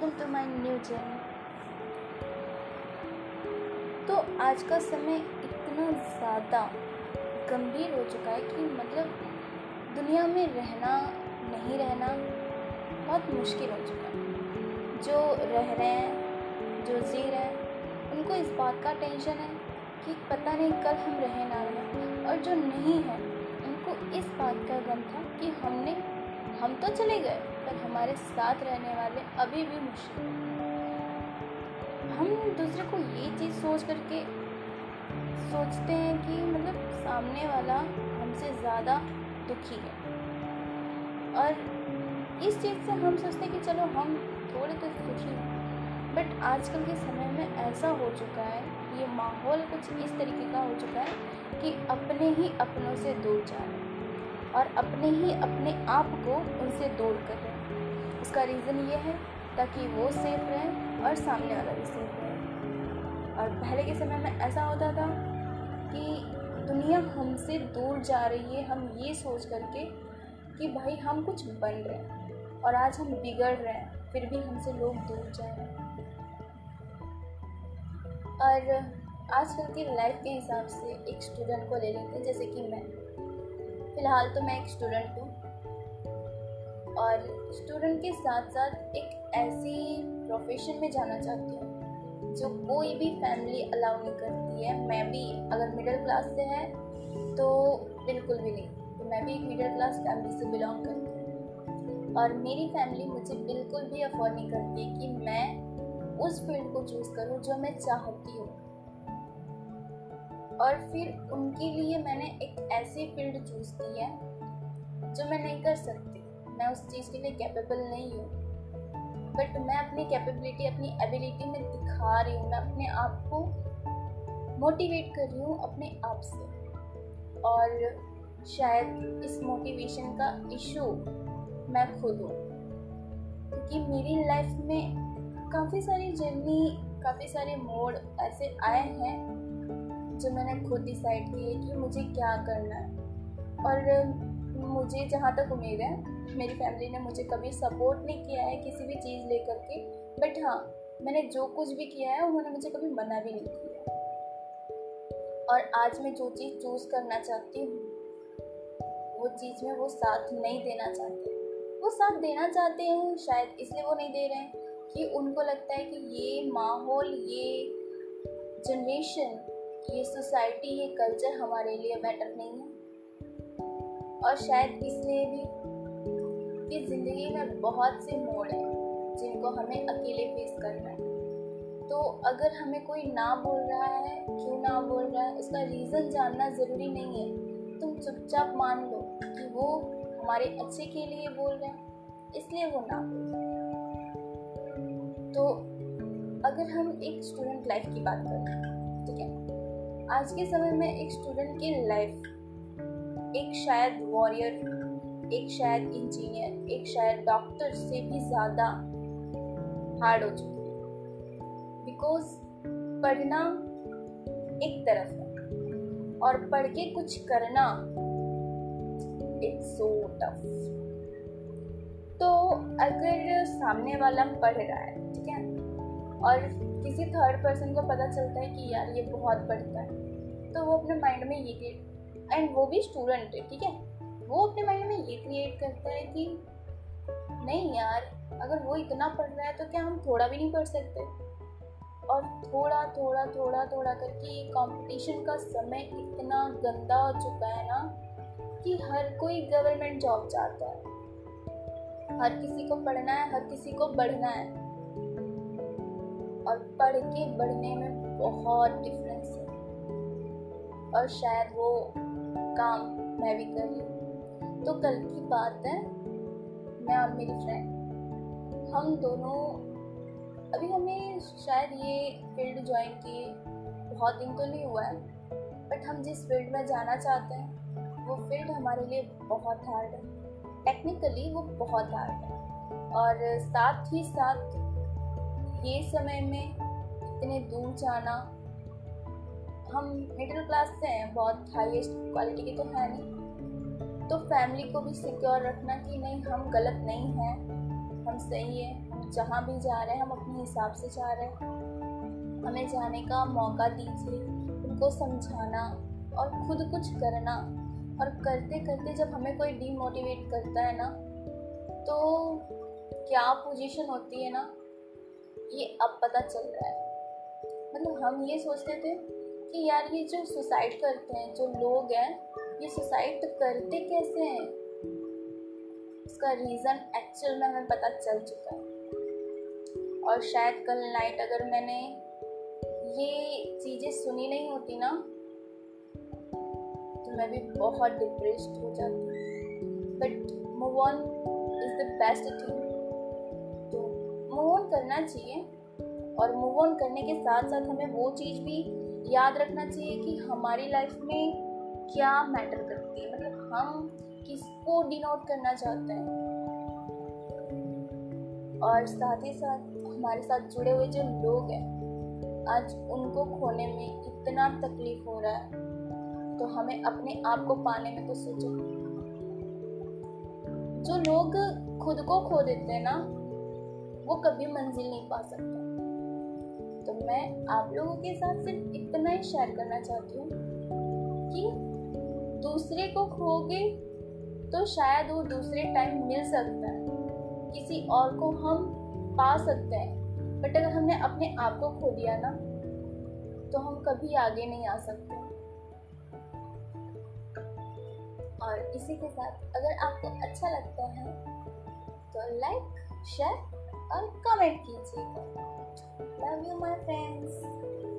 Welcome to my new channel तो आज का समय इतना ज़्यादा गंभीर हो चुका है कि मतलब दुनिया में रहना, नहीं रहना बहुत मुश्किल हो चुका है। जो रह रहे हैं, जो जी रहे हैं, उनको इस बात का टेंशन है कि पता नहीं कल हम रहे ना रहें। और जो नहीं है, उनको इस बात का गम था कि हमने, हम तो चले गए। पर हमारे साथ रहने वाले अभी भी मुश्किल हम दूसरे को ये चीज़ सोच करके सोचते हैं कि मतलब सामने वाला हमसे ज़्यादा दुखी है। और इस चीज़ से हम सोचते हैं कि चलो हम थोड़े तो दुखी हैं। बट आजकल के समय में ऐसा हो चुका है, ये माहौल कुछ इस तरीके का हो चुका है कि अपने ही अपनों से दूर जा रहे हैं और अपने ही अपने आप को उनसे दूर कर। उसका रीज़न ये है, ताकि वो सेफ़ रहें और सामने वाला भी सेफ़ रहे। और पहले के समय में ऐसा होता था कि दुनिया हमसे दूर जा रही है, हम ये सोच करके कि भाई हम कुछ बन रहे हैं और आज हम बिगड़ रहे हैं, फिर भी हमसे लोग दूर जा रहे हैं और आजकल की लाइफ के हिसाब से एक स्टूडेंट को ले लेते हैं, जैसे कि मैं। फ़िलहाल तो मैं एक स्टूडेंट हूँ। और स्टूडेंट के साथ साथ एक ऐसी प्रोफेशन में जाना चाहती हूँ, जो कोई भी फैमिली अलाउ नहीं करती है। मैं भी अगर मिडिल क्लास से है तो बिल्कुल भी नहीं। तो मैं भी एक मिडिल क्लास फैमिली से बिलोंग करती हूँ। और मेरी फैमिली मुझे बिल्कुल भी अफोर्ड नहीं करती कि मैं उस फ़ील्ड को चूज़ करूँ, जो मैं चाहती हूँ। और फिर उनके लिए मैंने एक ऐसी फ़ील्ड चूज़ की है, जो मैं नहीं कर सकती। मैं उस चीज़ के लिए कैपेबल नहीं हूँ। बट मैं अपनी कैपेबिलिटी अपनी एबिलिटी में दिखा रही हूँ। मैं अपने आप को मोटिवेट कर रही हूँ अपने आप से। और शायद इस मोटिवेशन का इशू मैं खुद हूँ। क्योंकि मेरी लाइफ में काफ़ी सारी जर्नी काफ़ी सारे मोड़ ऐसे आए हैं जो मैंने खुद डिसाइड की है कि मुझे क्या करना है। और मुझे जहाँ तक उम्मीद है, मेरी फैमिली ने मुझे कभी सपोर्ट नहीं किया है किसी भी चीज़ लेकर के। बट हाँ मैंने जो कुछ भी किया है, उन्होंने मुझे कभी मना भी नहीं किया और आज मैं जो चीज़ चूज़ करना चाहती हूँ, वो चीज़ में वो साथ नहीं देना चाहते। वो साथ देना चाहते हैं, शायद इसलिए वो नहीं दे रहे हैं कि उनको लगता है कि ये माहौल, ये जनरेशन ये सोसाइटी, ये कल्चर हमारे लिए बेटर नहीं है। और शायद इसलिए भी कि ज़िंदगी में बहुत से मोड़ हैं जिनको हमें अकेले फेस करना है। तो अगर हमें कोई ना बोल रहा है, क्यों ना बोल रहा है, उसका रीज़न जानना ज़रूरी नहीं है। तुम चुपचाप मान लो कि वो हमारे अच्छे के लिए बोल रहे हैं, इसलिए वो ना बोल रहे तो अगर हम एक स्टूडेंट लाइफ की बात करें, ठीक है? आज के समय में एक स्टूडेंट की लाइफ एक शायद वॉरियर एक शायद इंजीनियर एक शायद डॉक्टर से भी ज़्यादा हार्ड हो चुकी है। बिकॉज़ पढ़ना एक तरफ़ है और पढ़ के कुछ करना इट्स सो टफ तो अगर सामने वाला पढ़ रहा है, ठीक है? और किसी थर्ड पर्सन को पता चलता है कि यार ये बहुत पढ़ता है। तो वो अपने माइंड में ये क्रिएट एंड वो भी स्टूडेंट है, ठीक है? वो अपने माइंड में ये क्रिएट करता है कि नहीं यार, अगर वो इतना पढ़ रहा है तो क्या हम थोड़ा भी नहीं पढ़ सकते? और थोड़ा थोड़ा थोड़ा थोड़ा करके कंपटीशन का समय इतना गंदा हो चुका है ना कि हर कोई गवर्नमेंट जॉब चाहता है। हर किसी को पढ़ना है, हर किसी को बढ़ना है। और पढ़ के बढ़ने में बहुत डिफरेंस है। और शायद वो काम मैं भी कर रही तो कल की बात है, मैं और मेरी फ्रेंड हम दोनों, अभी हमें शायद ये फ़ील्ड ज्वाइन किए, बहुत दिन तो नहीं हुआ है बट हम जिस फ़ील्ड में जाना चाहते हैं, वो फ़ील्ड हमारे लिए बहुत हार्ड है। टेक्निकली वो बहुत हार्ड है। और साथ ही साथ ये समय में इतने दूर जाना, हम मिडिल क्लास से हैं, बहुत हाईएस्ट क्वालिटी के तो है नहीं। तो फैमिली को भी सिक्योर रखना कि नहीं, हम गलत नहीं हैं, हम सही हैं, जहाँ भी जा रहे हैं, हम अपने हिसाब से जा रहे हैं। हमें जाने का मौका दीजिए, उनको समझाना और खुद कुछ करना। और करते करते जब हमें कोई डीमोटिवेट करता है ना तो क्या पोजीशन होती है ना ये अब पता चल रहा है। मतलब हम ये सोचते थे कि यार ये जो सुसाइड करते हैं, जो लोग हैं, ये सुसाइड करते कैसे हैं? इसका रीज़न एक्चुअल में हमें पता चल चुका है। और शायद कल नाइट अगर मैंने ये चीज़ें सुनी नहीं होती ना तो मैं भी बहुत डिप्रेस्ड हो जाती। But move on is the best thing move on करना चाहिए और मूव ऑन करने के साथ साथ हमें वो चीज़ भी याद रखना चाहिए कि हमारी लाइफ में क्या मैटर करती है। मतलब हम किसको डिनोट करना चाहते हैं। और साथ ही साथ हमारे साथ जुड़े हुए जो लोग हैं, आज उनको खोने में इतना तकलीफ़ हो रहा है तो हमें अपने आप को पाने में तो सोचो। जो लोग खुद को खो देते हैं ना वो कभी मंजिल नहीं पा सकते। तो मैं आप लोगों के साथ सिर्फ़ इतना ही शेयर करना चाहती हूँ कि दूसरे को खोगे तो शायद वो दूसरे टाइम मिल सकता है। किसी और को हम पा सकते हैं। बट अगर हमने अपने आप को खो दिया ना तो हम कभी आगे नहीं आ सकते। और इसी के साथ अगर आपको अच्छा लगता है तो लाइक शेयर और कमेंट कीजिएगा लव यू माय फ्रेंड्स